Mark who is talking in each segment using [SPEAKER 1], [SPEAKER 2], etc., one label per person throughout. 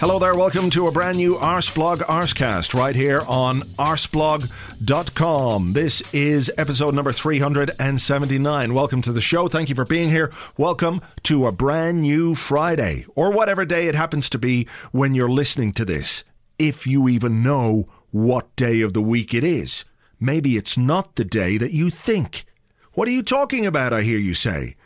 [SPEAKER 1] Hello there, welcome to a brand new Arseblog Arsecast right here on arseblog.com. This is episode number 379. Welcome to the show. Thank you for being here. Welcome to a brand new Friday, or whatever day it happens to be when you're listening to this, if you even know what day of the week it is. Maybe it's not the day that you think. What are you talking about, I hear you say?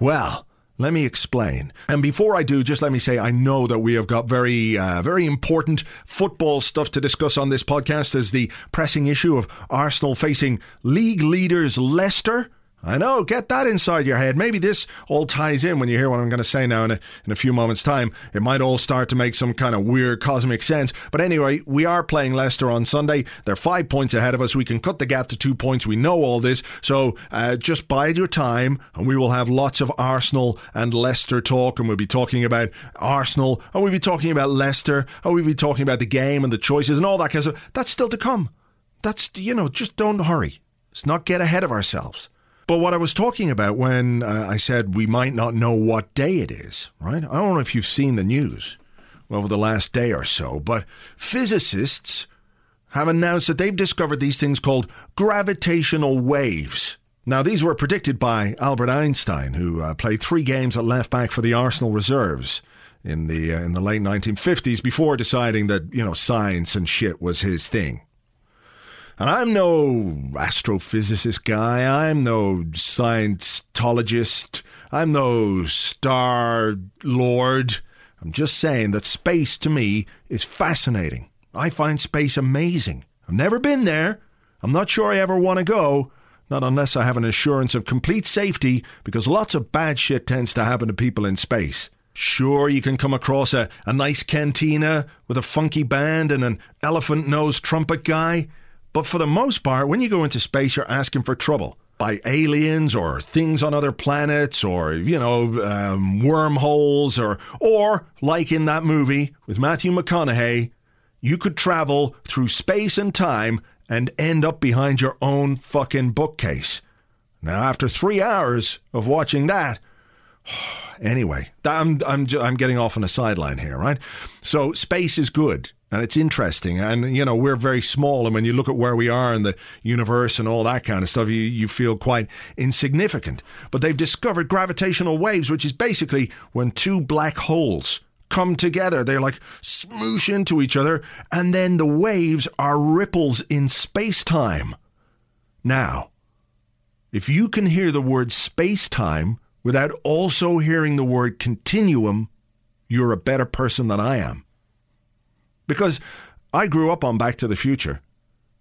[SPEAKER 1] Well, let me explain. And before I do, just let me say I know that we have got very, uh, very important football stuff to discuss on this podcast as the pressing issue of Arsenal facing league leaders Leicester I know, get that inside your head. Maybe this all ties in when you hear what I'm going to say now in a, in a few moments' time. It might all start to make some kind of weird cosmic sense. But anyway, we are playing Leicester on Sunday. They're five points ahead of us. We can cut the gap to two points. We know all this. So uh, just bide your time, and we will have lots of Arsenal and Leicester talk. And we'll be talking about Arsenal, and we'll be talking about Leicester, and we'll be talking about the game and the choices and all that kind of stuff. That's still to come. That's, you know, just don't hurry. Let's not get ahead of ourselves. But what I was talking about when uh, I said we might not know what day it is, right? I don't know if you've seen the news over the last day or so, but physicists have announced that they've discovered these things called gravitational waves. Now, these were predicted by Albert Einstein, who uh, played three games at left back for the Arsenal reserves in the uh, in the late 1950s before deciding that you know science and shit was his thing. And I'm no astrophysicist guy. I'm no Scientologist. I'm no star lord. I'm just saying that space to me is fascinating. I find space amazing. I've never been there. I'm not sure I ever want to go. Not unless I have an assurance of complete safety, because lots of bad shit tends to happen to people in space. Sure, you can come across a, a nice cantina with a funky band and an elephant nosed trumpet guy. But for the most part, when you go into space, you're asking for trouble by aliens or things on other planets or you know um, wormholes or or like in that movie with Matthew McConaughey, you could travel through space and time and end up behind your own fucking bookcase. Now, after three hours of watching that, anyway, I'm I'm I'm getting off on a sideline here, right? So space is good and it's interesting. And you know, we're very small, and when you look at where we are in the universe and all that kind of stuff, you you feel quite insignificant. But they've discovered gravitational waves, which is basically when two black holes come together. They're like smoosh into each other, and then the waves are ripples in space time. Now, if you can hear the word space time without also hearing the word continuum, you're a better person than I am. Because I grew up on Back to the Future.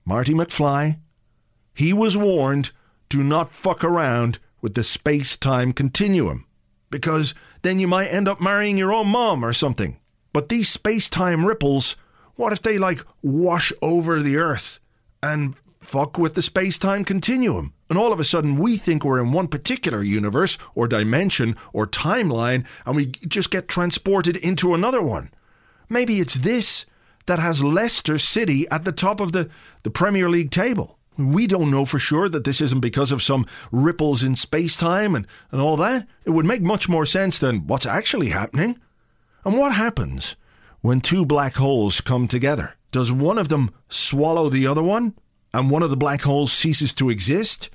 [SPEAKER 1] Marty McFly, he was warned do not fuck around with the space time continuum, because then you might end up marrying your own mom or something. But these space time ripples, what if they like wash over the Earth and fuck with the space time continuum? And all of a sudden, we think we're in one particular universe or dimension or timeline, and we just get transported into another one. Maybe it's this that has Leicester City at the top of the, the Premier League table. We don't know for sure that this isn't because of some ripples in space time and, and all that. It would make much more sense than what's actually happening. And what happens when two black holes come together? Does one of them swallow the other one and one of the black holes ceases to exist?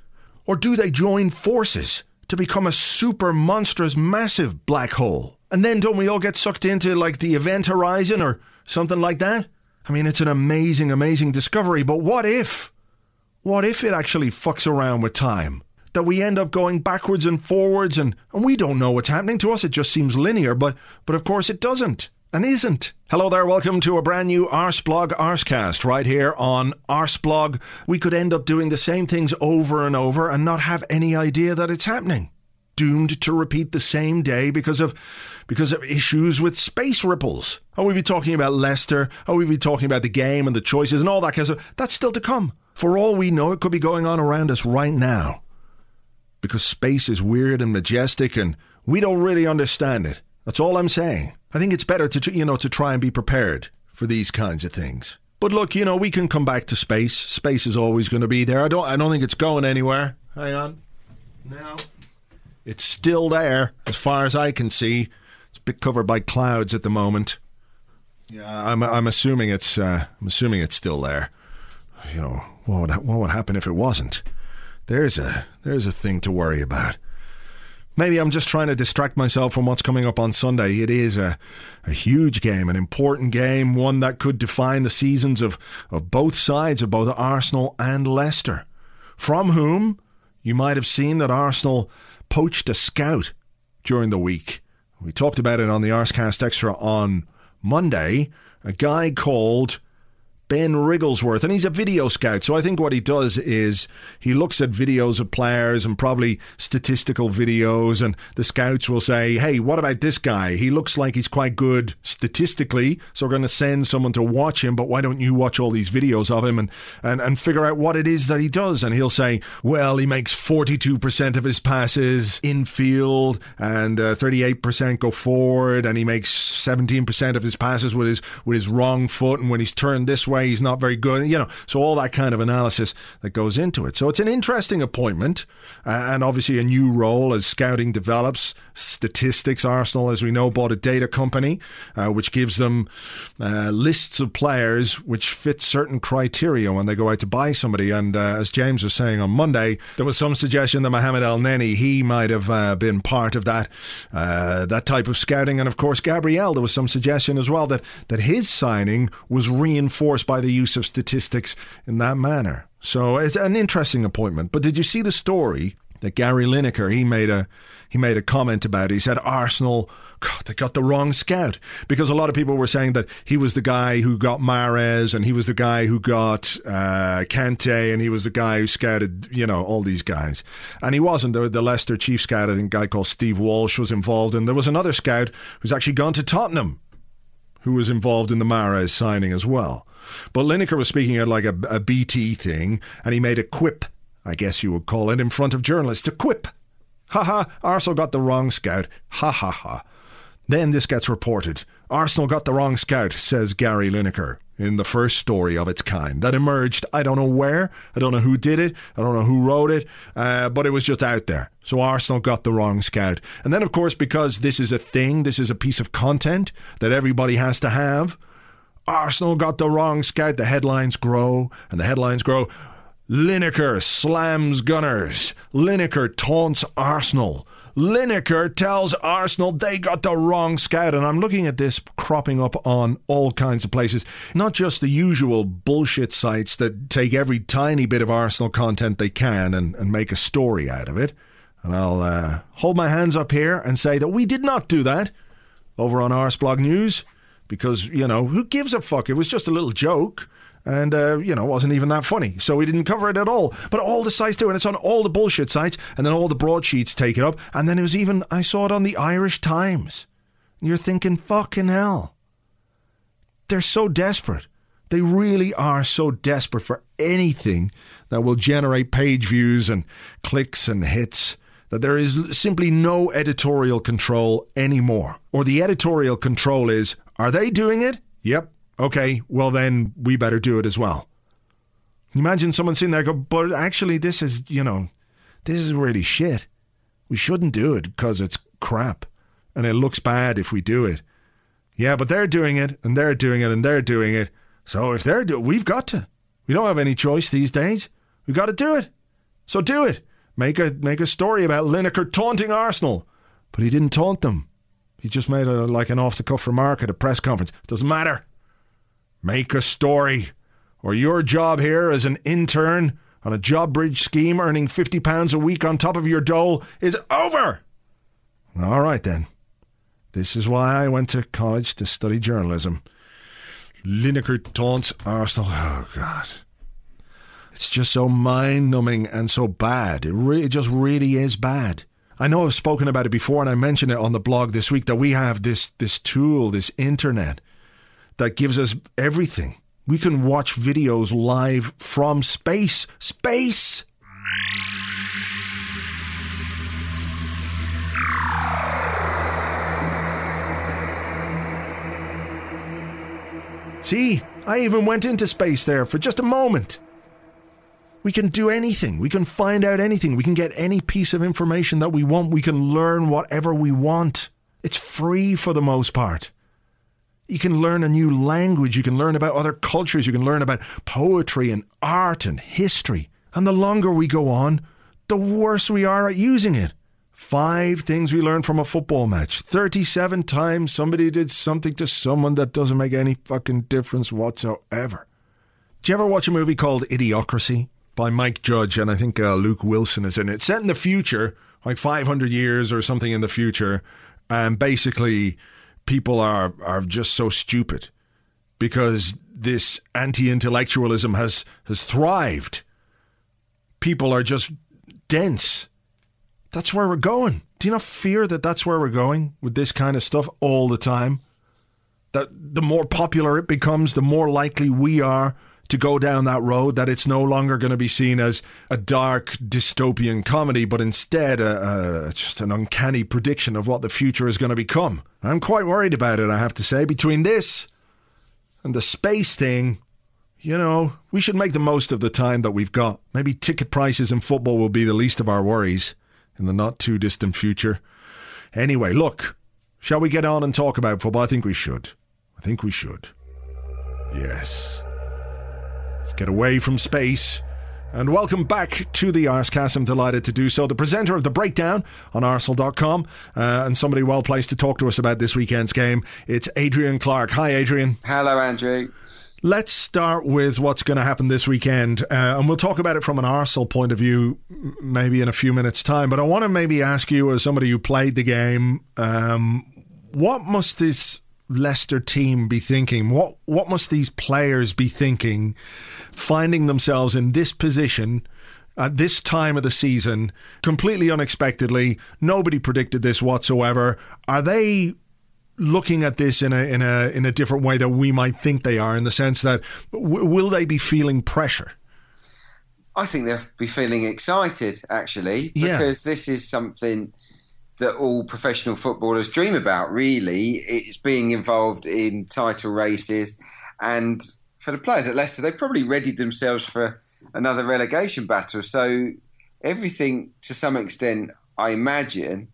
[SPEAKER 1] Or do they join forces to become a super monstrous massive black hole? And then don't we all get sucked into like the event horizon or something like that? I mean, it's an amazing, amazing discovery, but what if? What if it actually fucks around with time? That we end up going backwards and forwards and, and we don't know what's happening to us. It just seems linear, but but of course it doesn't and isn't. Hello there, welcome to a brand new Arseblog Arsecast right here on Arseblog. We could end up doing the same things over and over and not have any idea that it's happening. Doomed to repeat the same day because of because of issues with space ripples. Oh, Are we be talking about Leicester? Oh, Are we be talking about the game and the choices and all that kind of stuff? That's still to come. For all we know, it could be going on around us right now. Because space is weird and majestic and we don't really understand it. That's all I'm saying. I think it's better to, you know, to try and be prepared for these kinds of things. But look, you know, we can come back to space. Space is always going to be there. I don't, I don't think it's going anywhere. Hang on. Now, it's still there as far as I can see. A bit covered by clouds at the moment. Yeah, I'm, I'm assuming it's, uh, I'm assuming it's still there. You know, what would, what would happen if it wasn't? There's a, there's a thing to worry about. Maybe I'm just trying to distract myself from what's coming up on Sunday. It is a, a huge game, an important game, one that could define the seasons of, of both sides, of both Arsenal and Leicester. From whom you might have seen that Arsenal poached a scout during the week. We talked about it on the Arsecast Extra on Monday. A guy called Ben Wrigglesworth, and he's a video scout. So I think what he does is he looks at videos of players and probably statistical videos, and the scouts will say, Hey, what about this guy? He looks like he's quite good statistically, so we're going to send someone to watch him, but why don't you watch all these videos of him and, and, and figure out what it is that he does? And he'll say, Well, he makes 42% of his passes infield, and uh, 38% go forward, and he makes 17% of his passes with his, with his wrong foot, and when he's turned this way, he's not very good. You know, so all that kind of analysis that goes into it. So it's an interesting appointment, uh, and obviously a new role as scouting develops. Statistics, Arsenal, as we know, bought a data company uh, which gives them uh, lists of players which fit certain criteria when they go out to buy somebody. And uh, as James was saying on Monday, there was some suggestion that Mohamed Elneny he might have uh, been part of that uh, that type of scouting. And of course, Gabriel, there was some suggestion as well that that his signing was reinforced by the use of statistics in that manner. So it's an interesting appointment. But did you see the story that Gary Lineker he made a he made a comment about? It. He said Arsenal God, they got the wrong scout because a lot of people were saying that he was the guy who got Mahrez and he was the guy who got uh, Kante and he was the guy who scouted, you know, all these guys. And he wasn't. The, the Leicester chief scout, I think, a guy called Steve Walsh was involved. And there was another scout who's actually gone to Tottenham who was involved in the Mahrez signing as well. But Lineker was speaking at like a, a BT thing, and he made a quip, I guess you would call it, in front of journalists. to quip. Ha ha, Arsenal got the wrong scout. Ha ha ha. Then this gets reported. Arsenal got the wrong scout, says Gary Lineker in the first story of its kind that emerged. I don't know where, I don't know who did it, I don't know who wrote it, uh, but it was just out there. So Arsenal got the wrong scout. And then, of course, because this is a thing, this is a piece of content that everybody has to have, Arsenal got the wrong scout. The headlines grow, and the headlines grow. Lineker slams Gunners. Lineker taunts Arsenal. Lineker tells Arsenal they got the wrong scout. And I'm looking at this cropping up on all kinds of places, not just the usual bullshit sites that take every tiny bit of Arsenal content they can and, and make a story out of it. And I'll uh, hold my hands up here and say that we did not do that over on Arseblog News because, you know, who gives a fuck? It was just a little joke and uh, you know wasn't even that funny. So we didn't cover it at all. But all the sites do, and it's on all the bullshit sites, and then all the broadsheets take it up, and then it was even I saw it on the Irish Times. And you're thinking, fucking hell, they're so desperate. They really are so desperate for anything that will generate page views and clicks and hits that there is simply no editorial control anymore. Or the editorial control is, are they doing it? Yep, okay, well then we better do it as well. Imagine someone sitting there go, but actually this is, you know, this is really shit. We shouldn't do it because it's crap and it looks bad if we do it. Yeah, but they're doing it and they're doing it and they're doing it. So if they're doing we've got to. We don't have any choice these days. We've got to do it. So do it. Make a make a story about Lineker taunting Arsenal. But he didn't taunt them. He just made a like an off the cuff remark at a press conference. Doesn't matter. Make a story. Or your job here as an intern on a job bridge scheme earning £50 a week on top of your dole is over. All right then. This is why I went to college to study journalism. Lineker taunts Arsenal. Oh, God. It's just so mind numbing and so bad. It, re- it just really is bad. I know I've spoken about it before and I mentioned it on the blog this week that we have this, this tool, this internet, that gives us everything. We can watch videos live from space. Space! See, I even went into space there for just a moment. We can do anything. We can find out anything. We can get any piece of information that we want. We can learn whatever we want. It's free for the most part. You can learn a new language. You can learn about other cultures. You can learn about poetry and art and history. And the longer we go on, the worse we are at using it. Five things we learned from a football match. 37 times somebody did something to someone that doesn't make any fucking difference whatsoever. Did you ever watch a movie called Idiocracy by Mike Judge? And I think uh, Luke Wilson is in it. Set in the future, like 500 years or something in the future. And basically, people are, are just so stupid because this anti intellectualism has, has thrived. People are just dense that's where we're going. Do you not fear that that's where we're going with this kind of stuff all the time? That the more popular it becomes, the more likely we are to go down that road, that it's no longer going to be seen as a dark dystopian comedy, but instead a, a, just an uncanny prediction of what the future is going to become. I'm quite worried about it, I have to say. Between this and the space thing, you know, we should make the most of the time that we've got. Maybe ticket prices in football will be the least of our worries in the not too distant future. Anyway, look, shall we get on and talk about football? I think we should. I think we should. Yes. Get away from space. And welcome back to the Arsecast. I'm delighted to do so. The presenter of the breakdown on Arsenal.com uh, and somebody well placed to talk to us about this weekend's game. It's Adrian Clark. Hi, Adrian.
[SPEAKER 2] Hello, Andrew.
[SPEAKER 1] Let's start with what's going to happen this weekend, uh, and we'll talk about it from an Arsenal point of view, maybe in a few minutes' time. But I want to maybe ask you, as somebody who played the game, um, what must this Leicester team be thinking? What what must these players be thinking, finding themselves in this position? At this time of the season, completely unexpectedly, nobody predicted this whatsoever. Are they looking at this in a in a in a different way that we might think they are, in the sense that w- will they be feeling pressure?
[SPEAKER 2] I think they'll be feeling excited actually because yeah. this is something that all professional footballers dream about. Really, it's being involved in title races, and for the players at Leicester, they probably readied themselves for another relegation battle. So everything, to some extent, I imagine,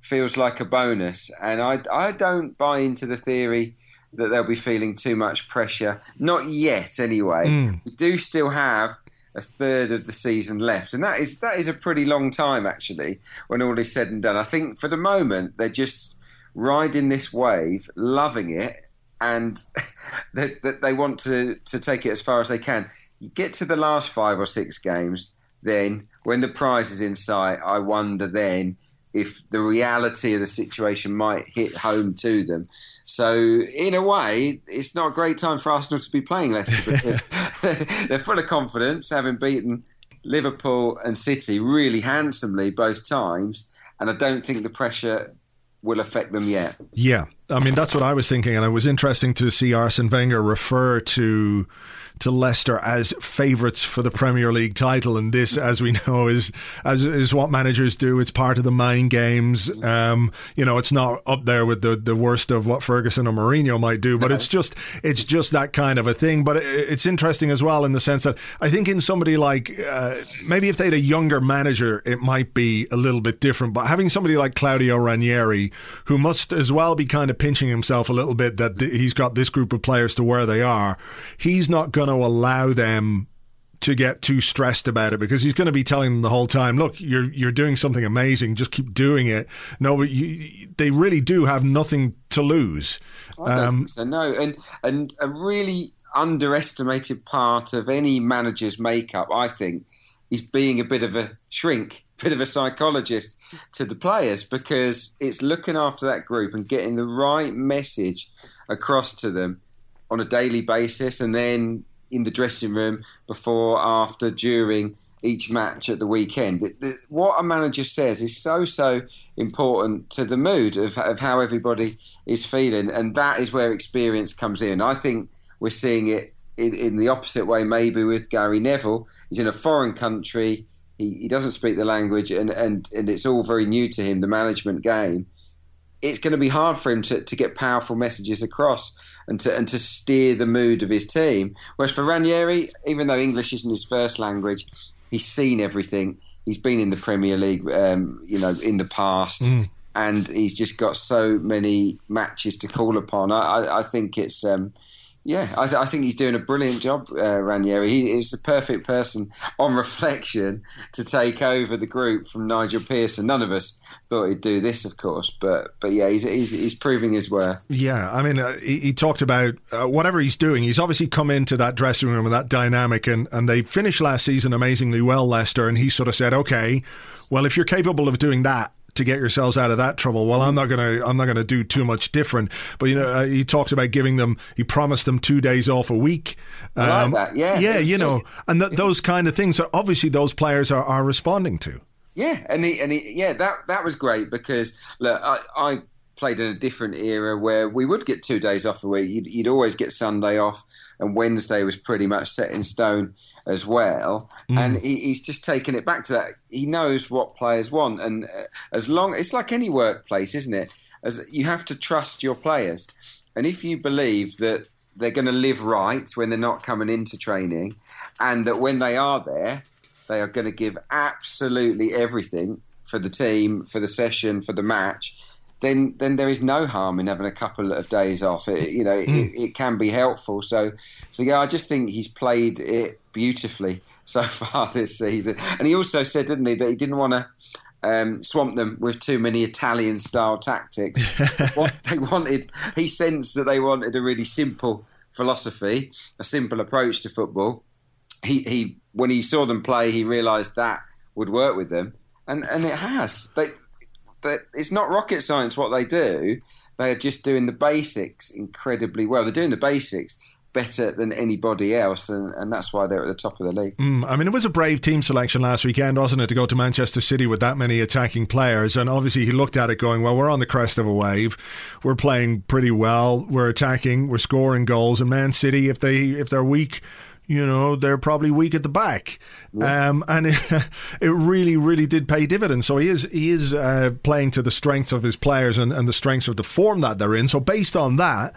[SPEAKER 2] feels like a bonus. And I, I don't buy into the theory that they'll be feeling too much pressure. Not yet, anyway. Mm. We do still have a third of the season left, and that is that is a pretty long time actually. When all is said and done, I think for the moment they're just riding this wave, loving it, and that they, they want to to take it as far as they can. You get to the last five or six games, then when the prize is in sight, I wonder then if the reality of the situation might hit home to them. So, in a way, it's not a great time for Arsenal to be playing Leicester because they're full of confidence, having beaten Liverpool and City really handsomely both times. And I don't think the pressure will affect them yet.
[SPEAKER 1] Yeah. I mean, that's what I was thinking. And it was interesting to see Arsene Wenger refer to to Leicester as favourites for the Premier League title, and this, as we know, is as is what managers do. It's part of the mind games. Um, you know, it's not up there with the, the worst of what Ferguson or Mourinho might do, but it's just it's just that kind of a thing. But it's interesting as well in the sense that I think in somebody like uh, maybe if they had a younger manager, it might be a little bit different. But having somebody like Claudio Ranieri, who must as well be kind of pinching himself a little bit that th- he's got this group of players to where they are, he's not going going to allow them to get too stressed about it because he's going to be telling them the whole time, look, you're you're doing something amazing, just keep doing it. No, but you, they really do have nothing to lose.
[SPEAKER 2] I don't um, think so. No, and and a really underestimated part of any manager's makeup, I think, is being a bit of a shrink, bit of a psychologist to the players because it's looking after that group and getting the right message across to them on a daily basis, and then in the dressing room before, after, during each match at the weekend. What a manager says is so, so important to the mood of, of how everybody is feeling. And that is where experience comes in. I think we're seeing it in, in the opposite way, maybe with Gary Neville. He's in a foreign country. He, he doesn't speak the language, and, and, and it's all very new to him, the management game. It's going to be hard for him to, to get powerful messages across and to and to steer the mood of his team. Whereas for Ranieri, even though English isn't his first language, he's seen everything. He's been in the Premier League, um, you know, in the past, mm. and he's just got so many matches to call upon. I, I, I think it's um, yeah, I, th- I, think he's doing a brilliant job, uh, Ranieri. He is the perfect person, on reflection, to take over the group from Nigel Pearson. None of us thought he'd do this, of course, but but yeah, he's he's, he's proving his worth.
[SPEAKER 1] Yeah, I mean, uh, he, he, talked about uh, whatever he's doing. He's obviously come into that dressing room and that dynamic, and and they finished last season amazingly well, Leicester, and he sort of said, okay, well, if you're capable of doing that to get yourselves out of that trouble. Well, I'm not gonna I'm not gonna do too much different. But you know, uh, he talks about giving them. He promised them two days off a week.
[SPEAKER 2] Um, I like um, that. Yeah,
[SPEAKER 1] yeah, you know, and th- those kind of things are obviously those players are, are responding to.
[SPEAKER 2] Yeah, and he and he, yeah, that that was great because look, I, I played in a different era where we would get two days off a week. You'd, you'd, always get Sunday off, and Wednesday was pretty much set in stone as well. Mm. And he, he's just taken it back to that. He knows what players want, and uh, as long it's like any workplace, isn't it? As you have to trust your players, and if you believe that they're going to live right when they're not coming into training, and that when they are there, they are going to give absolutely everything for the team, for the session, for the match then then there is no harm in having a couple of days off. It, you know, mm. it, it, can be helpful. So so yeah, I just think he's played it beautifully so far this season. And he also said, didn't he, that he didn't want to. Um, swamp them with too many Italian style tactics. what they wanted, he sensed that they wanted a really simple philosophy, a simple approach to football. He, he when he saw them play, he realised that would work with them, and and it has. They that it's not rocket science what they do. They are just doing the basics incredibly well. They're doing the basics better than anybody else, and, and that's why they're at the top of the league.
[SPEAKER 1] Mm, I mean, it was a brave team selection last weekend, wasn't it, to go to Manchester City with that many attacking players? And obviously, he looked at it going, well, we're on the crest of a wave. We're playing pretty well. We're attacking. We're scoring goals. And Man City, if they if they're weak you know, they're probably weak at the back. Yeah. Um, and it, it, really, really did pay dividends. So he is he is uh, playing to the strengths of his players and, and the strengths of the form that they're in. So based on that,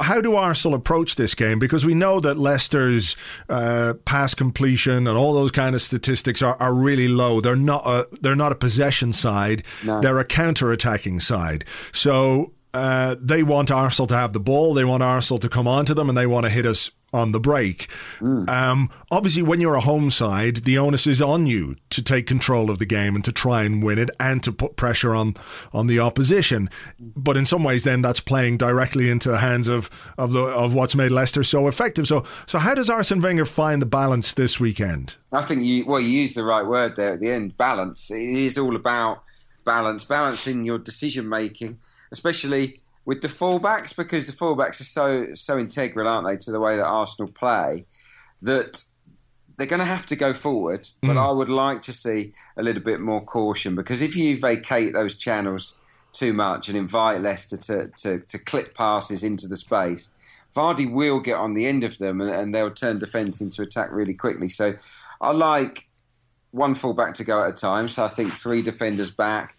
[SPEAKER 1] how do Arsenal approach this game? Because we know that Leicester's uh, pass completion and all those kind of statistics are, are really low. They're not a they're not a possession side. No. They're a counter attacking side. So uh, they want Arsenal to have the ball. They want Arsenal to come onto them, and they want to hit us on the break. Mm. Um, obviously, when you're a home side, the onus is on you to take control of the game and to try and win it and to put pressure on on the opposition. But in some ways, then that's playing directly into the hands of of the of what's made Leicester so effective. So, so how does Arsene Wenger find the balance this weekend?
[SPEAKER 2] I think you well, you used the right word there at the end. Balance. It is all about balance. Balance in your decision making, especially with the fullbacks because the fullbacks are so so integral, aren't they, to the way that Arsenal play that they're going to have to go forward. But mm. I would like to see a little bit more caution because if you vacate those channels too much and invite Leicester to, to, to clip passes into the space, Vardy will get on the end of them and, and they'll turn defence into attack really quickly. So I like one fullback to go at a time. So I think three defenders back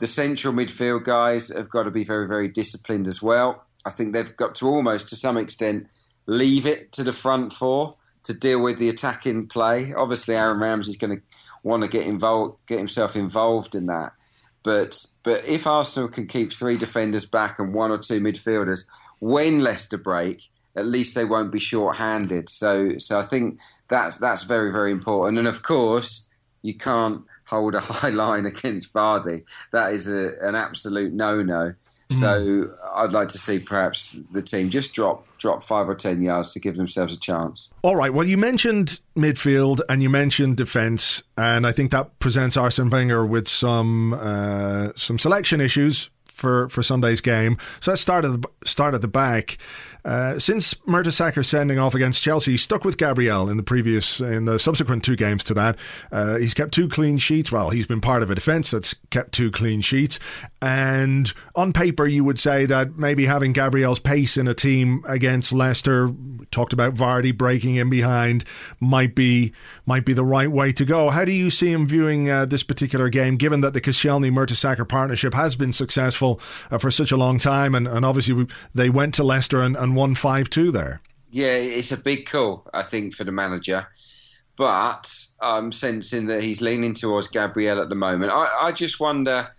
[SPEAKER 2] the central midfield guys have got to be very, very disciplined as well. I think they've got to almost, to some extent, leave it to the front four to deal with the attacking play. Obviously, Aaron Ramsey's going to want to get involved, get himself involved in that. But but if Arsenal can keep three defenders back and one or two midfielders when Leicester break, at least they won't be short-handed. So, so I think that's that's very very important. And of course, you can't hold a high line against Vardy. That is a, an absolute no-no. Mm. So, I'd like to see perhaps the team just drop drop five or ten yards to give themselves a chance.
[SPEAKER 1] All right. Well, you mentioned midfield and you mentioned defence, and I think that presents Arsene Wenger with some uh, some selection issues for, for Sunday's game. So let's start at the, start at the back. Uh, since Mertesacker sending off against Chelsea, he stuck with Gabriel in the previous, in the subsequent two games to that. Uh, he's kept two clean sheets. Well, he's been part of a defence that's kept two clean sheets. And on paper, you would say that maybe having Gabriel's pace in a team against Leicester, talked about Vardy breaking in behind, might be might be the right way to go. How do you see him viewing uh, this particular game, given that the Koscielny Mertesacker partnership has been successful uh, for such a long time, and, and obviously we, they went to Leicester and, and and won 5 2 there.
[SPEAKER 2] Yeah, it's a big call, I think, for the manager. But I'm sensing that he's leaning towards Gabriel at the moment. I, I just wonder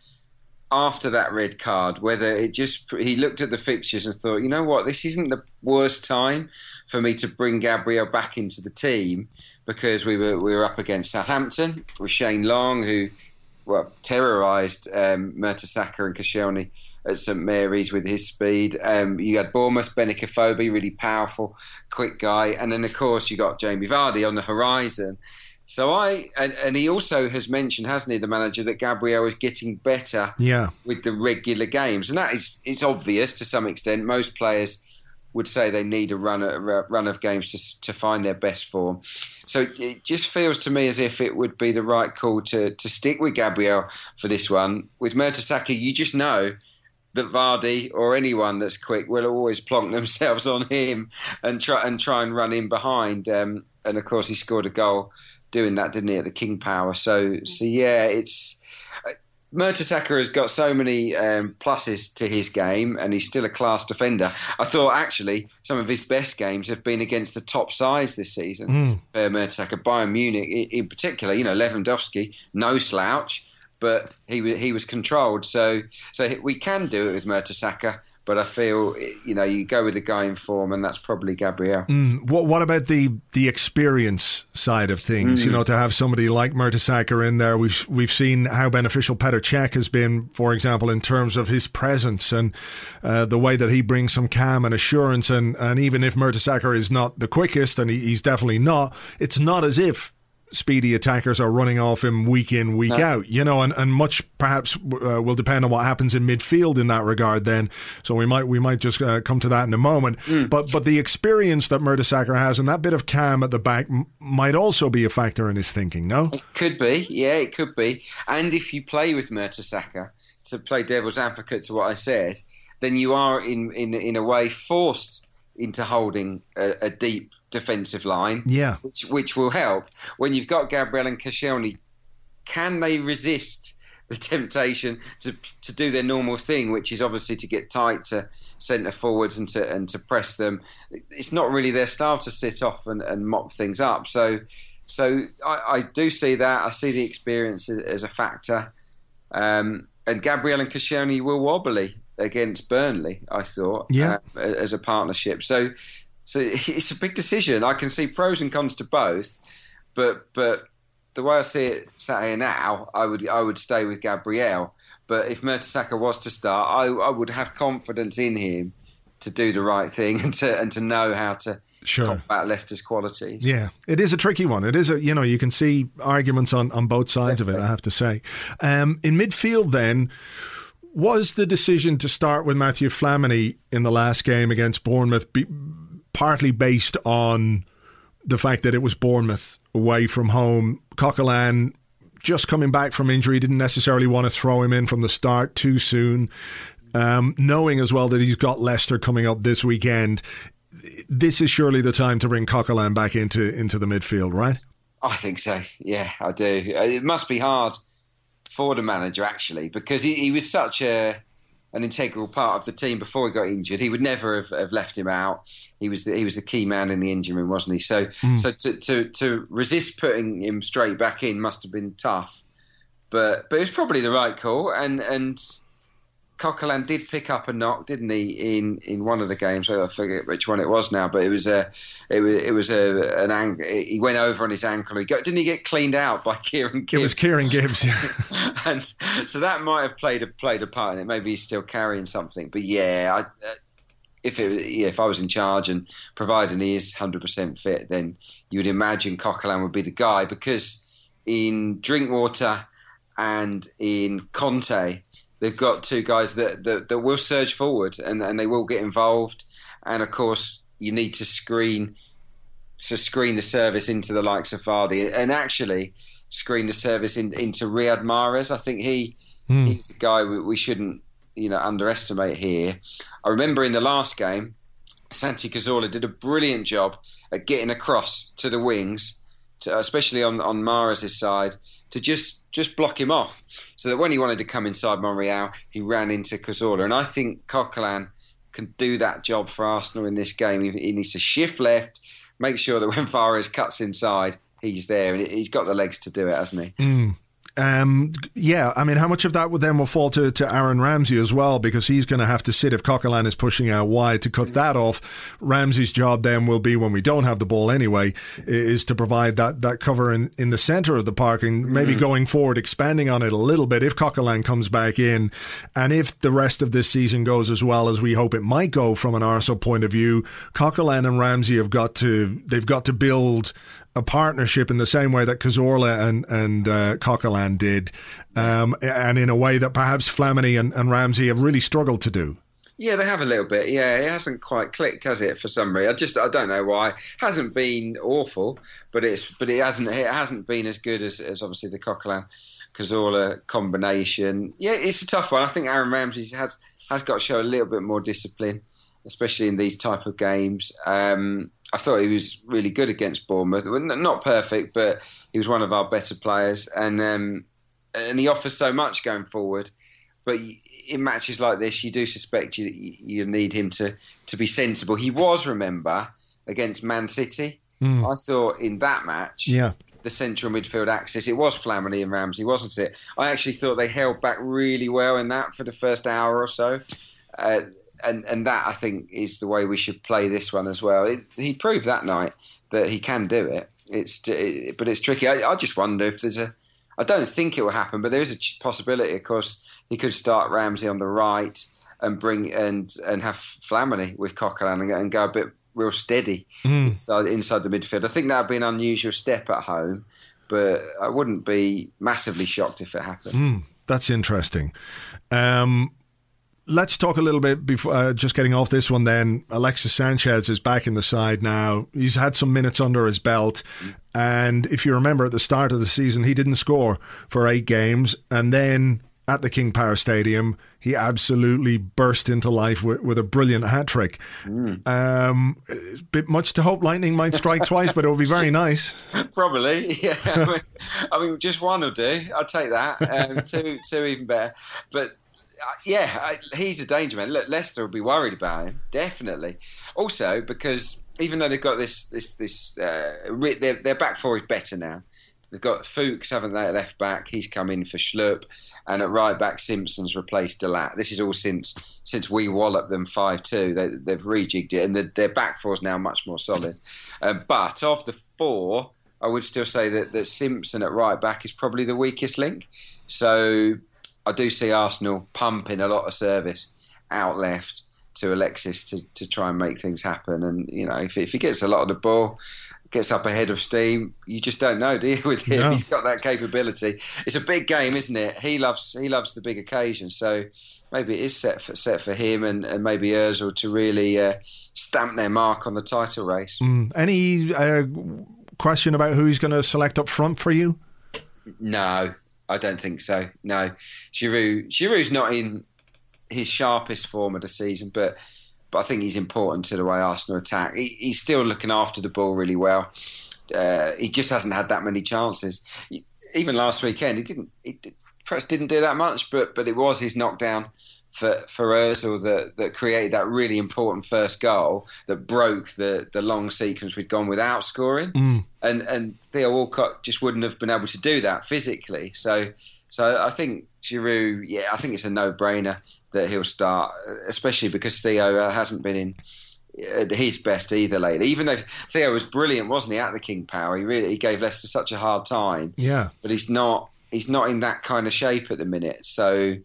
[SPEAKER 2] after that red card whether it just he looked at the fixtures and thought, you know what, this isn't the worst time for me to bring Gabriel back into the team because we were we were up against Southampton with Shane Long who well terrorised um, Mertesacker and Koscielny at St Mary's with his speed. Um, you had Bournemouth, Benik Afobe, really powerful, quick guy, and then of course you got Jamie Vardy on the horizon. So I and, and he also has mentioned, hasn't he, the manager, that Gabriel is getting better
[SPEAKER 1] yeah.
[SPEAKER 2] with the regular games, and that is it's obvious to some extent. Most players would say they need a run a run of games to to find their best form. So it just feels to me as if it would be the right call to to stick with Gabriel for this one. With Mertesacker, you just know that Vardy or anyone that's quick will always plonk themselves on him and try and try and run in behind. Um, and of course, he scored a goal doing that, didn't he, at the King Power? So, so yeah, it's. Uh, Mertesacker has got so many um, pluses to his game, and he's still a class defender. I thought actually some of his best games have been against the top sides this season. Mm. Uh, Mertesacker, Bayern Munich in particular, you know Lewandowski, no slouch but he he was controlled. So so we can do it with Mertesacker, but I feel you know you go with the guy in form, and that's probably Gabriel.
[SPEAKER 1] Mm, what what about the the experience side of things? Mm. You know, to have somebody like Mertesacker in there, we've we've seen how beneficial Petr Cech has been, for example, in terms of his presence and uh, the way that he brings some calm and assurance. And and even if Mertesacker is not the quickest, and he, he's definitely not, it's not as if speedy attackers are running off him week in, week no. out, you know, and, and much perhaps uh, will depend on what happens in midfield in that regard then. So we might we might just uh, come to that in a moment. Mm. But but the experience that Mertesacker has and that bit of calm at the back m- might also be a factor in his thinking, no?
[SPEAKER 2] It could be, yeah, it could be. And if you play with Mertesacker, to play devil's advocate to what I said, then you are in, in, in a way forced into holding a, a deep defensive line.
[SPEAKER 1] Yeah.
[SPEAKER 2] Which, which will help. When you've got Gabriel and Koscielny, can they resist the temptation to to do their normal thing, which is obviously to get tight to centre forwards and to and to press them? It's not really their style to sit off and, and mop things up. So so I, I do see that. I see the experience as a factor. Um, and Gabriel and Koscielny were wobbly against Burnley, I thought,
[SPEAKER 1] yeah.
[SPEAKER 2] Uh, as a partnership. So so it's a big decision. I can see pros and cons to both, but but the way I see it sat here now, I would I would stay with Gabriel. But if Mertesacker was to start, I, I would have confidence in him to do the right thing and to and to know how to sure. combat Leicester's qualities.
[SPEAKER 1] Yeah, it is a tricky one. It is a you know you can see arguments on, on both sides Definitely. of it. I have to say. Um, in midfield, then was the decision to start with Matthew Flamini in the last game against Bournemouth. Be, partly based on the fact that it was Bournemouth away from home. Coquelin just coming back from injury didn't necessarily want to throw him in from the start too soon. Um, knowing as well that he's got Leicester coming up this weekend, this is surely the time to bring Coquelin back into into the midfield, right?
[SPEAKER 2] I think so. Yeah, I do. It must be hard for the manager actually because he, he was such a an integral part of the team before he got injured. He would never have, have left him out. He was the, he was the key man in the engine room, wasn't he? So mm. so to, to to resist putting him straight back in must have been tough, but but it was probably the right call. And and Coquelin did pick up a knock, didn't he, in, in one of the games? I forget which one it was now, but it was a it was it was a an ang- He went over on his ankle. He got, didn't he get cleaned out by Kieran Gibbs?
[SPEAKER 1] It was Kieran Gibbs, yeah.
[SPEAKER 2] and so that might have played a played a part in it. Maybe he's still carrying something, but yeah, I, uh, if it, yeah, if I was in charge and providing he is hundred percent fit, then you would imagine Coquelin would be the guy because in Drinkwater and in Kante they've got two guys that, that, that will surge forward and, and they will get involved. And of course, you need to screen to screen the service into the likes of Vardy and actually screen the service in, into Riyad Mahrez. I think he mm. he's a guy we, we, shouldn't you know underestimate here. I remember in the last game, Santi Cazorla did a brilliant job at getting across to the wings, to, especially on on Mahrez's side, to just just block him off. So that when he wanted to come inside Monreal, he ran into Cazorla. And I think Coquelin can do that job for Arsenal in this game. He, he needs to shift left, make sure that when Fares cuts inside, he's there. And he's got the legs to do it, hasn't he?
[SPEAKER 1] Mm. Um, yeah, I mean, how much of that would then will fall to, to Aaron Ramsey as well, because he's going to have to sit if Coquelin is pushing out wide to cut that off. Ramsey's job then will be when we don't have the ball anyway, is to provide that, that cover in, in the centre of the park and maybe mm. going forward, expanding on it a little bit if Coquelin comes back in, and if the rest of this season goes as well as we hope it might go from an Arsenal point of view, Coquelin and Ramsey have got to they've got to build a partnership in the same way that Cazorla and and uh, Coquelin did, um, and in a way that perhaps Flamini and, and Ramsey have really struggled to do.
[SPEAKER 2] Yeah, they have a little bit. Yeah, it hasn't quite clicked, has it? For some reason, I just I don't know why. It hasn't been awful, but it's but it hasn't it hasn't been as good as, as obviously the Coquelin Cazorla combination. Yeah, it's a tough one. I think Aaron Ramsey has has got to show a little bit more discipline, especially in these type of games. Um, I thought he was really good against Bournemouth. Not perfect, but he was one of our better players, and um, and he offers so much going forward. But in matches like this, you do suspect you you need him to to be sensible. He was, remember, against Man City. Mm. I thought in that match,
[SPEAKER 1] yeah.
[SPEAKER 2] The central midfield axis, it was Flamini and Ramsey, wasn't it? I actually thought they held back really well in that for the first hour or so. Uh, and and that I think is the way we should play this one as well. It, he proved that night that he can do it. It's it, but it's tricky. I, I, just wonder if there's a. I don't think it will happen, but there is a possibility. Of course, he could start Ramsey on the right and bring and and have Flamini with Coquelin and, and go a bit real steady mm. inside inside the midfield. I think that would be an unusual step at home, but I wouldn't be massively shocked if it happened.
[SPEAKER 1] Mm, that's interesting. Um, let's talk a little bit before uh, just getting off this one. Then Alexis Sanchez is back in the side now. He's had some minutes under his belt, and if you remember at the start of the season, he didn't score for eight games, and then at the King Power Stadium, he absolutely burst into life with, with a brilliant hat trick. Mm. Um, bit much to hope lightning might strike twice, but it would be very nice.
[SPEAKER 2] Probably, yeah. I mean, I mean, just one will do. I'll take that. Um, two, two even better. But yeah, he's a danger man. Look, Leicester will be worried about him definitely. Also, because even though they've got this this this uh, their their back four is better now. They've got Fuchs, haven't they, at left back? He's come in for Schlupp. And at right back, Simpson's replaced De Laet. This is all since since we walloped them 5 2. They, have rejigged it, and the, their back four is now much more solid. Uh, but of the four, I would still say that, that Simpson at right back is probably the weakest link. So I do see Arsenal pumping a lot of service out left to Alexis to, to try and make things happen. And you know, if, if he gets a lot of the ball, gets up ahead of steam, you just don't know, do you? With him, no. he's got that capability. It's a big game, isn't it? He loves he loves the big occasion. So maybe it is set for set for him and, and maybe Özil to really uh, stamp their mark on the title race.
[SPEAKER 1] Mm. Any uh, question about who he's going to select up front for you?
[SPEAKER 2] No, I don't think so. No, Giroud. Giroud's not in his sharpest form of the season, but but I think he's important to the way Arsenal attack. He, he's still looking after the ball really well. Uh, he just hasn't had that many chances. Even last weekend, he didn't. He perhaps didn't do that much, but but it was his knockdown for for Özil that that created that really important first goal that broke the the long sequence we'd gone without scoring, mm. and and Theo Walcott just wouldn't have been able to do that physically. So so I think Giroud, yeah, I think it's a no brainer that he'll start, especially because Theo uh, hasn't been in his best either lately. Even though Theo was brilliant, wasn't he, at the King Power? He really he gave Leicester such a hard time.
[SPEAKER 1] Yeah,
[SPEAKER 2] but he's not he's not in that kind of shape at the minute. So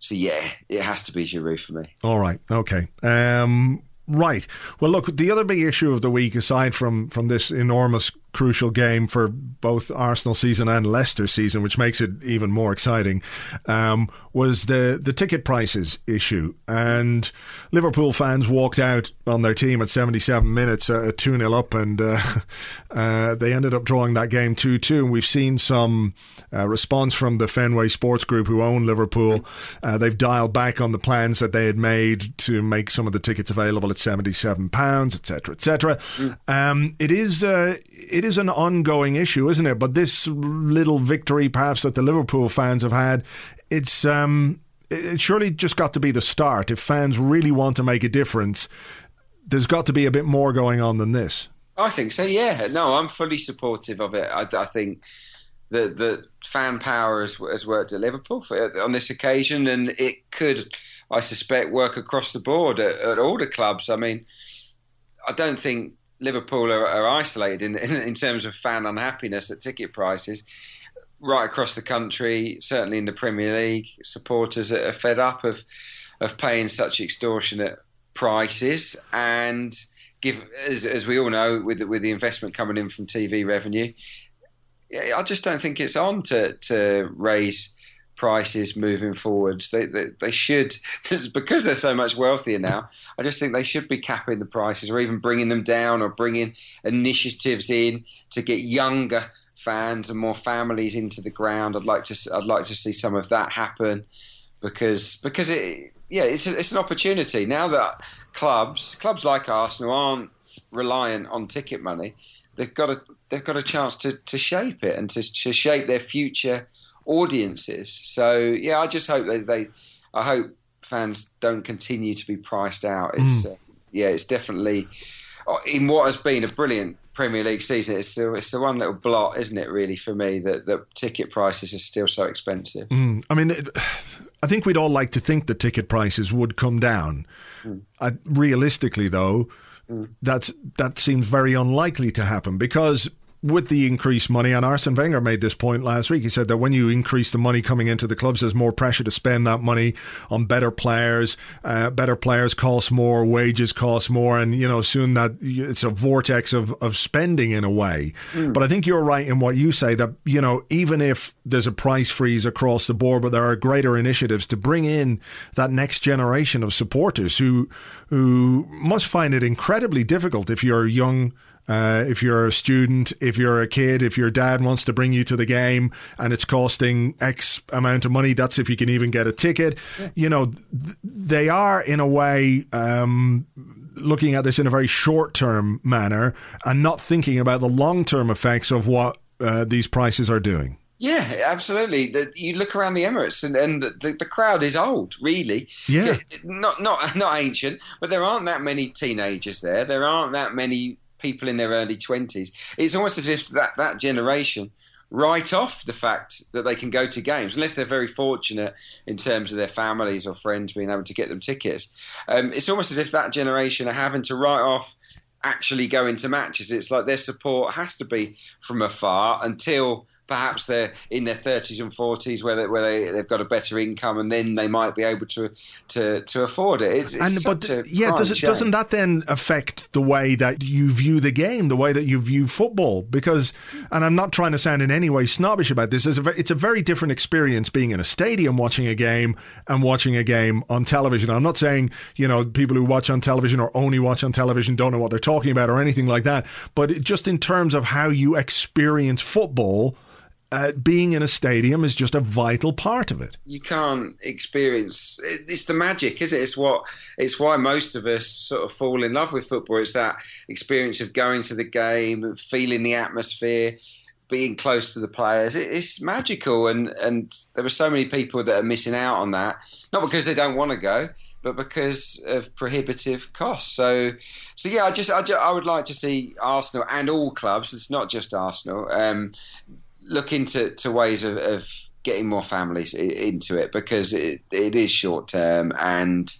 [SPEAKER 2] so yeah, it has to be Giroud for me.
[SPEAKER 1] All right, okay. Um, right. Well, look, the other big issue of the week, aside from from this enormous crucial game for both Arsenal season and Leicester season, which makes it even more exciting, um, was the the ticket prices issue. And Liverpool fans walked out on their team at 77 minutes, uh, 2 0 up, and uh, uh, they ended up drawing that game 2 2. And we've seen some uh, response from the Fenway Sports Group, who own Liverpool. Uh, they've dialed back on the plans that they had made to make some of the tickets available at £77, etc., etc. Mm. Um, it is. Uh, it is an ongoing issue, isn't it? But this little victory, perhaps that the Liverpool fans have had, it's um, it surely just got to be the start. If fans really want to make a difference, there's got to be a bit more going on than this.
[SPEAKER 2] I think so. Yeah, no, I'm fully supportive of it. I, I think the the fan power has, has worked at Liverpool for, on this occasion, and it could, I suspect, work across the board at, at all the clubs. I mean, I don't think Liverpool are, are isolated in, in, in terms of fan unhappiness at ticket prices. Right across the country, certainly in the Premier League, supporters are fed up of of paying such extortionate prices and give as, as we all know with the, with the investment coming in from TV revenue I just don't think it's on to to raise prices moving forwards. They, they, they should, because they're so much wealthier now, I just think they should be capping the prices or even bringing them down or bringing initiatives in to get younger fans and more families into the ground. I'd like to I'd like to see some of that happen because because it yeah it's a, it's an opportunity now that clubs clubs like Arsenal aren't reliant on ticket money. They've got a they've got a chance to, to shape it and to, to shape their future audiences. So yeah, I just hope that they, I hope fans don't continue to be priced out. It's mm. uh, yeah, it's definitely uh, in what has been a brilliant Premier League season. It's the it's the one little blot, isn't it? Really for me that the ticket prices are still so expensive.
[SPEAKER 1] Mm. I mean. It, I think we'd all like to think the ticket prices would come down. Mm. I, realistically, though, mm. that's that seems very unlikely to happen because with the increased money, and Arsene Wenger made this point last week. He said that when you increase the money coming into the clubs, there's more pressure to spend that money on better players. Uh, better players cost more, wages cost more, and you know soon that it's a vortex of of spending in a way. Mm. But I think you're right in what you say that you know even if there's a price freeze across the board, but there are greater initiatives to bring in that next generation of supporters who who must find it incredibly difficult if you're young uh, if you're a student, if you're a kid, if your dad wants to bring you to the game and it's costing X amount of money, that's if you can even get a ticket. Yeah. You know, th- they are in a way um, looking at this in a very short term manner and not thinking about the long term effects of what uh, these prices are doing.
[SPEAKER 2] Yeah, absolutely. The, you look around the Emirates, and, and the, the, crowd is old, really.
[SPEAKER 1] Yeah,
[SPEAKER 2] not not not ancient, but there aren't that many teenagers there. There aren't that many people in their early 20s. It's almost as if that, that generation write off the fact that they can go to games, unless they're very fortunate in terms of their families or friends being able to get them tickets. Um, it's almost as if that generation are having to write off actually going to matches. It's like their support has to be from afar until perhaps they're in their 30s and 40s where, they, where they, they've got a better income and then they might be able to to, to afford it. It's, it's and, but
[SPEAKER 1] yeah, does it, doesn't that then affect the way that you view the game, the way that you view football? Because, and I'm not trying to sound in any way snobbish about this, it's a, it's a very different experience being in a stadium watching a game and watching a game on television. I'm not saying, you know, people who watch on television or only watch on television don't know what they're talking about or anything like that, but just in terms of how you experience football – uh, being in a stadium is just a vital part of it.
[SPEAKER 2] You can't experience it's the magic, is it? It's what it's why most of us sort of fall in love with football. It's that experience of going to the game, feeling the atmosphere, being close to the players. It, it's magical, and and there are so many people that are missing out on that, not because they don't want to go, but because of prohibitive costs. So, so yeah, I just I, just, I would like to see Arsenal and all clubs. It's not just Arsenal. Um, look into to ways of, of getting more families into it because it, it is short term and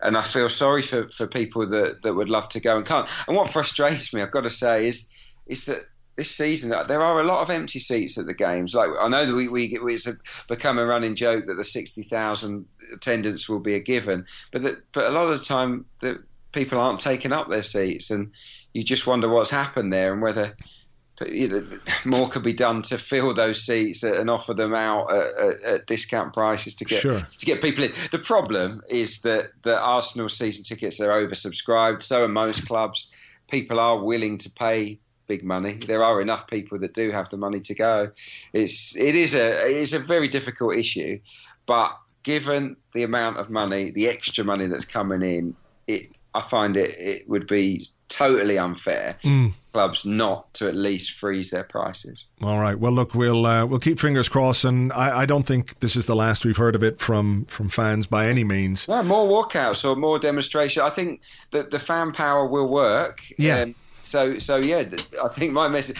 [SPEAKER 2] and I feel sorry for, for people that, that would love to go and can't. And what frustrates me, I've got to say, is is that this season there are a lot of empty seats at the games. Like I know that we, we it's a, become a running joke that the sixty thousand attendance will be a given, but that, but a lot of the time that people aren't taking up their seats, and you just wonder what's happened there and whether more could be done to fill those seats and offer them out at, at discount prices to get sure. to get people in. The problem is that the Arsenal season tickets are oversubscribed. So are most clubs. People are willing to pay big money. There are enough people that do have the money to go. It's it is a it is a very difficult issue, but given the amount of money, the extra money that's coming in, it I find it it would be totally unfair. Mm. Clubs not to at least freeze their prices.
[SPEAKER 1] All right. Well, look, we'll uh, we'll keep fingers crossed, and I, I, don't think this is the last we've heard of it from from fans by any means.
[SPEAKER 2] Yeah, more walkouts or more demonstration. I think that the fan power will work.
[SPEAKER 1] Yeah. Um,
[SPEAKER 2] so so yeah, I think my message,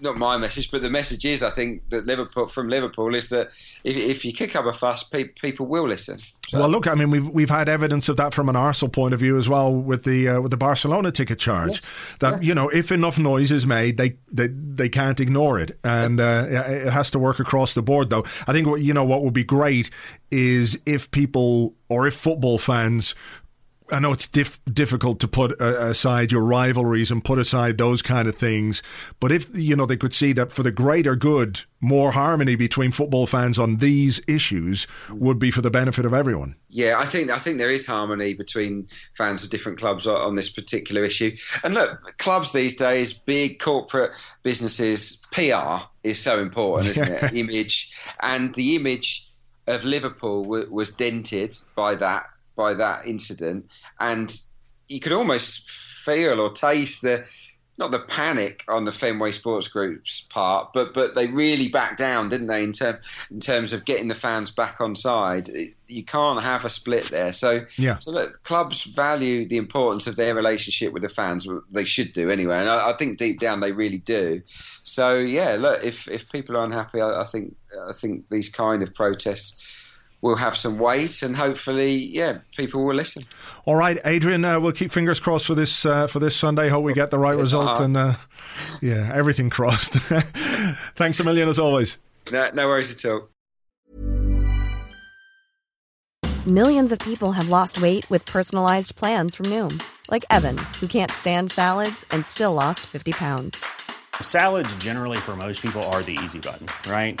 [SPEAKER 2] not my message, but the message is, I think that Liverpool from Liverpool is that if, if you kick up a fuss, pe- people will listen.
[SPEAKER 1] So. Well, look, I mean, we've we've had evidence of that from an Arsenal point of view as well with the uh, with the Barcelona ticket charge. Yes. That yeah. you know, if enough noise is made, they they, they can't ignore it, and uh, it has to work across the board. Though I think what you know what would be great is if people or if football fans I know it's dif- difficult to put uh, aside your rivalries and put aside those kind of things, but if you know they could see that for the greater good, more harmony between football fans on these issues would be for the benefit of everyone.
[SPEAKER 2] Yeah, I think I think there is harmony between fans of different clubs on this particular issue. And look, clubs these days, big corporate businesses, PR is so important, isn't it? Image and the image of Liverpool was dented by that by that incident, and you could almost feel or taste the not the panic on the Fenway Sports Group's part, but but they really backed down, didn't they? In term in terms of getting the fans back on side, you can't have a split there. So
[SPEAKER 1] yeah.
[SPEAKER 2] So look, clubs value the importance of their relationship with the fans. They should do anyway, and I, I think deep down they really do. So yeah, look, if if people are unhappy, I, I think I think these kind of protests will have some weight, and hopefully, yeah, people will listen.
[SPEAKER 1] All right, Adrian, uh, we'll keep fingers crossed for this uh, for this Sunday. Hope we get the right result, uh-huh. and uh, yeah, everything crossed. Thanks a million as always.
[SPEAKER 2] No, no worries at all.
[SPEAKER 3] Millions of people have lost weight with personalized plans from Noom, like Evan, who can't stand salads and still lost fifty pounds.
[SPEAKER 4] Salads, generally, for most people, are the easy button, right?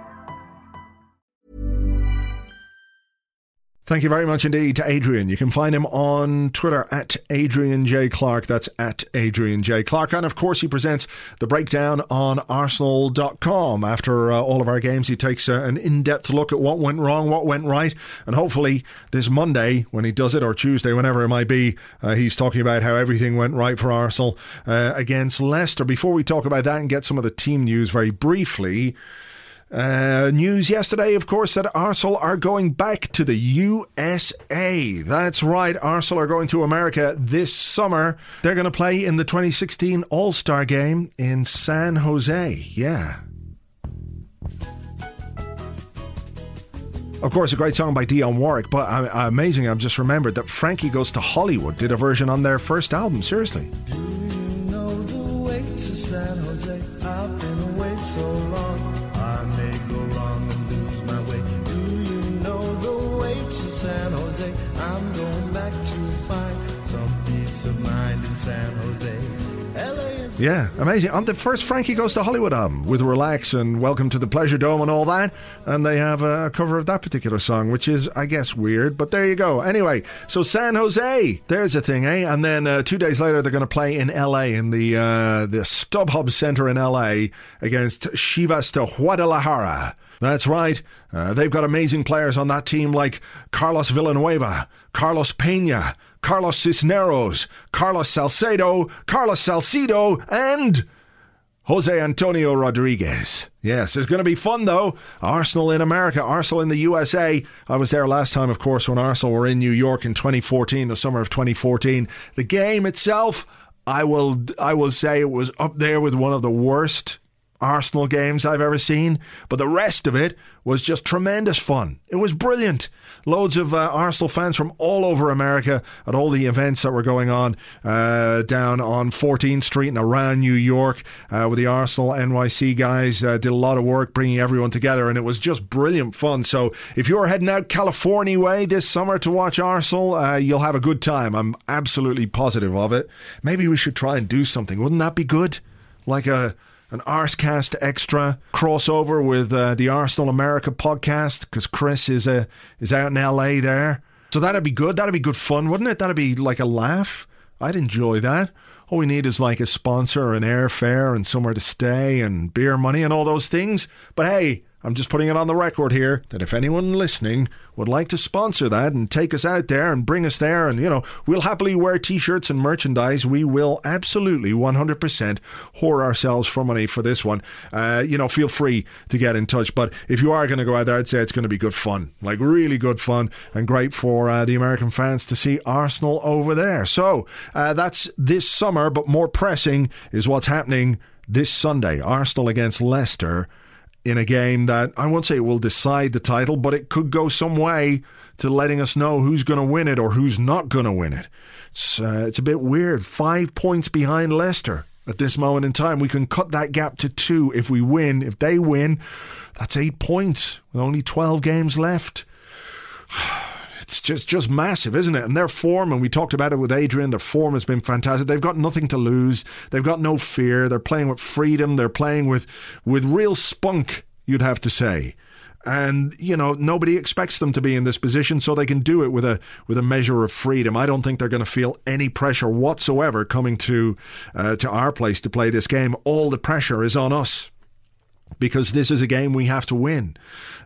[SPEAKER 1] Thank you very much indeed to Adrian. You can find him on Twitter at Adrian J. Clarke. That's at Adrian J. Clarke. And of course, he presents the breakdown on Arsenal.com. After uh, all of our games, he takes uh, an in depth look at what went wrong, what went right. And hopefully, this Monday, when he does it, or Tuesday, whenever it might be, uh, he's talking about how everything went right for Arsenal uh, against Leicester. Before we talk about that and get some of the team news very briefly, uh, news yesterday, of course, that Arsenal are going back to the USA. That's right, Arsenal are going to America this summer. They're going to play in the 2016 All Star game in San Jose. Yeah. Of course, a great song by Dionne Warwick, but uh, amazing. I've just remembered that Frankie Goes to Hollywood did a version on their first album. Seriously. Yeah, amazing. On the first Frankie Goes to Hollywood album with Relax and Welcome to the Pleasure Dome and all that. And they have a cover of that particular song, which is, I guess, weird, but there you go. Anyway, so San Jose, there's a thing, eh? And then uh, two days later, they're going to play in LA in the, uh, the StubHub Center in LA against Chivas de Guadalajara. That's right. Uh, they've got amazing players on that team like Carlos Villanueva, Carlos Pena, Carlos Cisneros, Carlos Salcedo, Carlos Salcido, and Jose Antonio Rodriguez. Yes, it's going to be fun though. Arsenal in America, Arsenal in the USA. I was there last time, of course, when Arsenal were in New York in 2014, the summer of 2014. The game itself, I will, I will say, it was up there with one of the worst Arsenal games I've ever seen, but the rest of it was just tremendous fun. It was brilliant. Loads of uh, Arsenal fans from all over America at all the events that were going on uh, down on 14th Street and around New York uh, with the Arsenal NYC guys. Uh, did a lot of work bringing everyone together, and it was just brilliant fun. So if you're heading out California way this summer to watch Arsenal, uh, you'll have a good time. I'm absolutely positive of it. Maybe we should try and do something. Wouldn't that be good? Like a an Arsecast extra crossover with uh, the Arsenal America podcast because Chris is uh, is out in LA there. So that'd be good. That'd be good fun, wouldn't it? That'd be like a laugh. I'd enjoy that. All we need is like a sponsor, an airfare, and somewhere to stay, and beer money, and all those things. But hey, I'm just putting it on the record here that if anyone listening would like to sponsor that and take us out there and bring us there, and you know, we'll happily wear t shirts and merchandise. We will absolutely 100% whore ourselves for money for this one. Uh, you know, feel free to get in touch. But if you are going to go out there, I'd say it's going to be good fun, like really good fun, and great for uh, the American fans to see Arsenal over there. So uh, that's this summer, but more pressing is what's happening this Sunday Arsenal against Leicester in a game that I won't say will decide the title, but it could go some way to letting us know who's going to win it or who's not going to win it. It's, uh, it's a bit weird. Five points behind Leicester at this moment in time. We can cut that gap to two if we win. If they win, that's eight points with only 12 games left. it's just just massive, isn't it? And their form, and we talked about it with Adrian, their form has been fantastic. They've got nothing to lose. They've got no fear. They're playing with freedom. They're playing with with real spunk, you'd have to say. And you know nobody expects them to be in this position, so they can do it with a with a measure of freedom. I don't think they're going to feel any pressure whatsoever coming to uh, to our place to play this game. All the pressure is on us because this is a game we have to win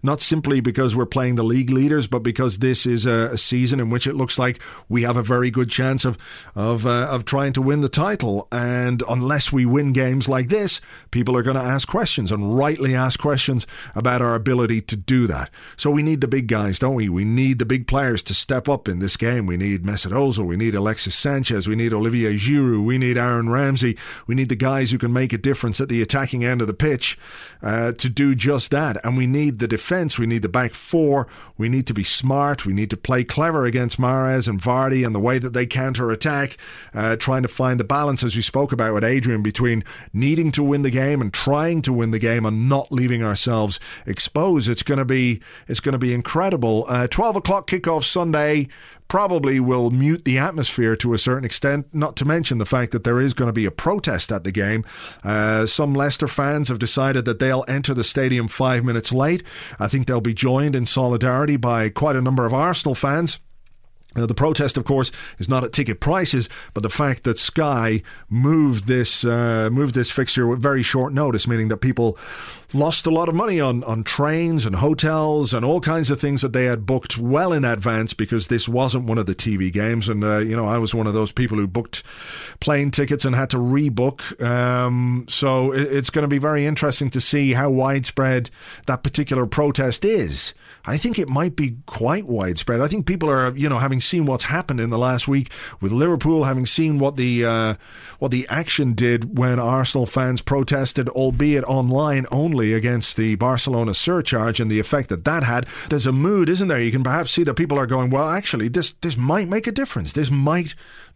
[SPEAKER 1] not simply because we're playing the league leaders, but because this is a, a season in which it looks like we have a very good chance of of uh, of trying to win the title. And unless we win games like this, people are going to ask questions and rightly ask questions about our ability to do that. So we need the big guys, don't we? We need the big players to step up in this game. We need Mesut Ozil, we need Alexis Sanchez, we need Olivier Giroud, we need Aaron Ramsey, we need the guys who can make a difference at the attacking end of the pitch uh, to do just that. And we need the defense. We need the back four. We need to be smart. We need to play clever against Mahrez and Vardy and the way that they counter attack, uh, trying to find the balance, as we spoke about with Adrian, between needing to win the game and trying to win the game and not leaving ourselves exposed. It's going to be it's going to be incredible. Uh, Twelve o'clock kickoff Sunday probably will mute the atmosphere to a certain extent, not to mention the fact that there is going to be a protest at the game. Uh, some Leicester fans have decided that they'll enter the stadium five minutes late. I think they'll be joined in solidarity by quite a number of Arsenal fans. Uh, the protest, of course, is not at ticket prices, but the fact that Sky moved this uh, moved this fixture with very short notice, meaning that people lost a lot of money on, on trains and hotels and all kinds of things that they had booked well in advance because this wasn't one of the TV games. And, uh, you know, I was one of those people who booked plane tickets and had to rebook. Um, so it, it's going to be very interesting to see how widespread that particular protest is. I think it might be quite widespread. I think people are, you know, having
[SPEAKER 5] seen what's happened in the last week with Liverpool, having seen what the uh, what the action did when Arsenal fans protested, albeit online only, against the Barcelona surcharge and the effect that that had. There's a mood, isn't there? You can perhaps see that people are going, well, actually, this this might make a difference. This might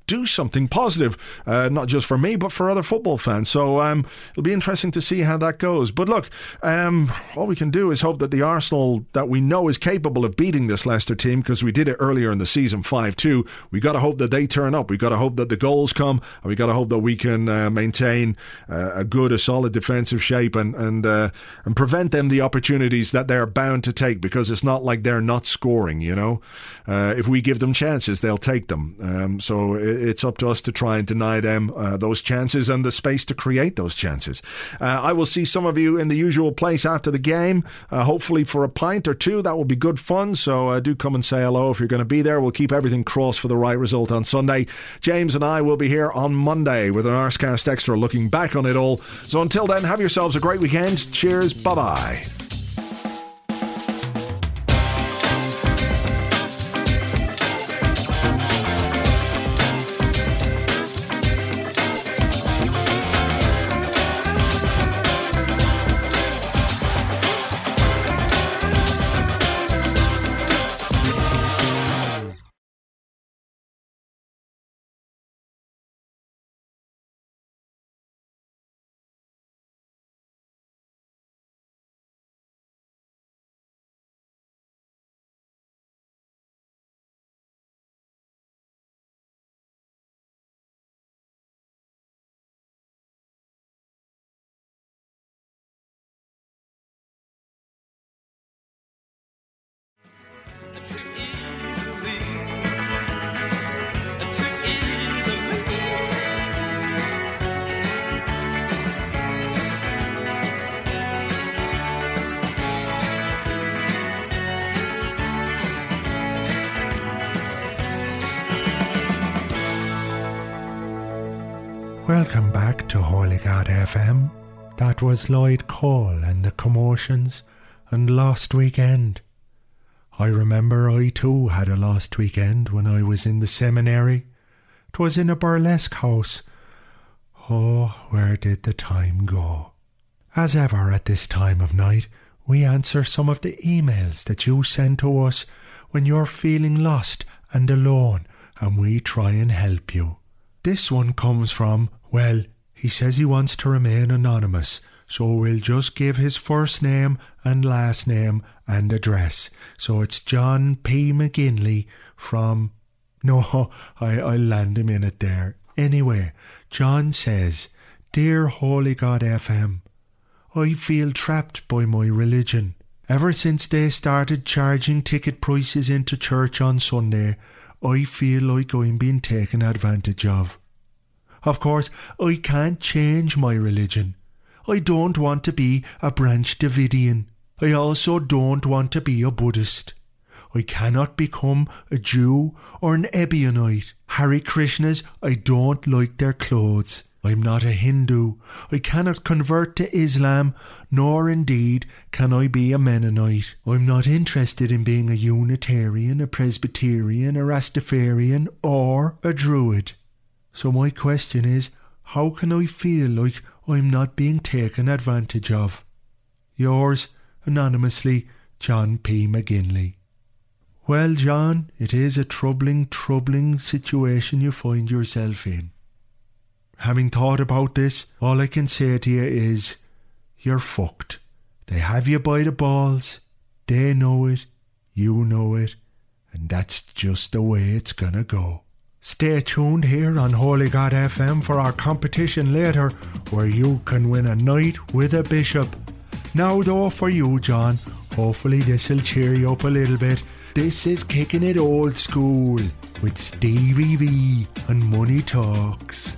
[SPEAKER 5] do something positive, uh, not just for me, but for other football fans. So um, it'll be interesting to see how that goes. But look, um, all we can do is hope that the Arsenal that we know is capable of beating this Leicester team, because we did it earlier in the season 5 2. we got to hope that they turn up. we got to hope that the goals come, and we got to hope that we can uh, maintain uh, a good, a solid defensive shape and, and, uh, and prevent them the opportunities that they're bound to take, because it's not like they're not scoring, you know. Uh, if we give them chances, they'll take them. Um, so it's up to us to try and deny them uh, those chances and the space to create those chances. Uh, I will see some of you in the usual place after the game, uh, hopefully for a pint or two. That will be good fun. So uh, do come and say hello if you're going to be there. We'll keep everything crossed for the right result on Sunday. James and I will be here on Monday with an Arsecast Extra looking back on it all. So until then, have yourselves a great weekend. Cheers. Bye bye.
[SPEAKER 1] FM. That was Lloyd Cole and the Commotions and Lost Weekend. I remember I too had a lost weekend when I was in the seminary. 'Twas in a burlesque house. Oh, where did the time go? As ever at this time of night, we answer some of the emails that you send to us when you're feeling lost and alone, and we try and help you. This one comes from well, he says he wants to remain anonymous, so we'll just give his first name and last name and address. So it's John P. McGinley from. No, I, I'll land him in it there. Anyway, John says, Dear Holy God FM, I feel trapped by my religion. Ever since they started charging ticket prices into church on Sunday, I feel like I'm being taken advantage of. Of course, I can't change my religion. I don't want to be a Branch Davidian. I also don't want to be a Buddhist. I cannot become a Jew or an Ebionite. Hare Krishnas, I don't like their clothes. I'm not a Hindu. I cannot convert to Islam, nor indeed can I be a Mennonite. I'm not interested in being a Unitarian, a Presbyterian, a Rastafarian, or a Druid. So my question is, how can I feel like I'm not being taken advantage of? Yours, anonymously, John P. McGinley. Well, John, it is a troubling, troubling situation you find yourself in. Having thought about this, all I can say to you is, you're fucked. They have you by the balls. They know it. You know it. And that's just the way it's gonna go. Stay tuned here on Holy God FM for our competition later, where you can win a night with a bishop. Now, though, for you, John, hopefully this'll cheer you up a little bit. This is Kicking It Old School with Stevie V and Money Talks.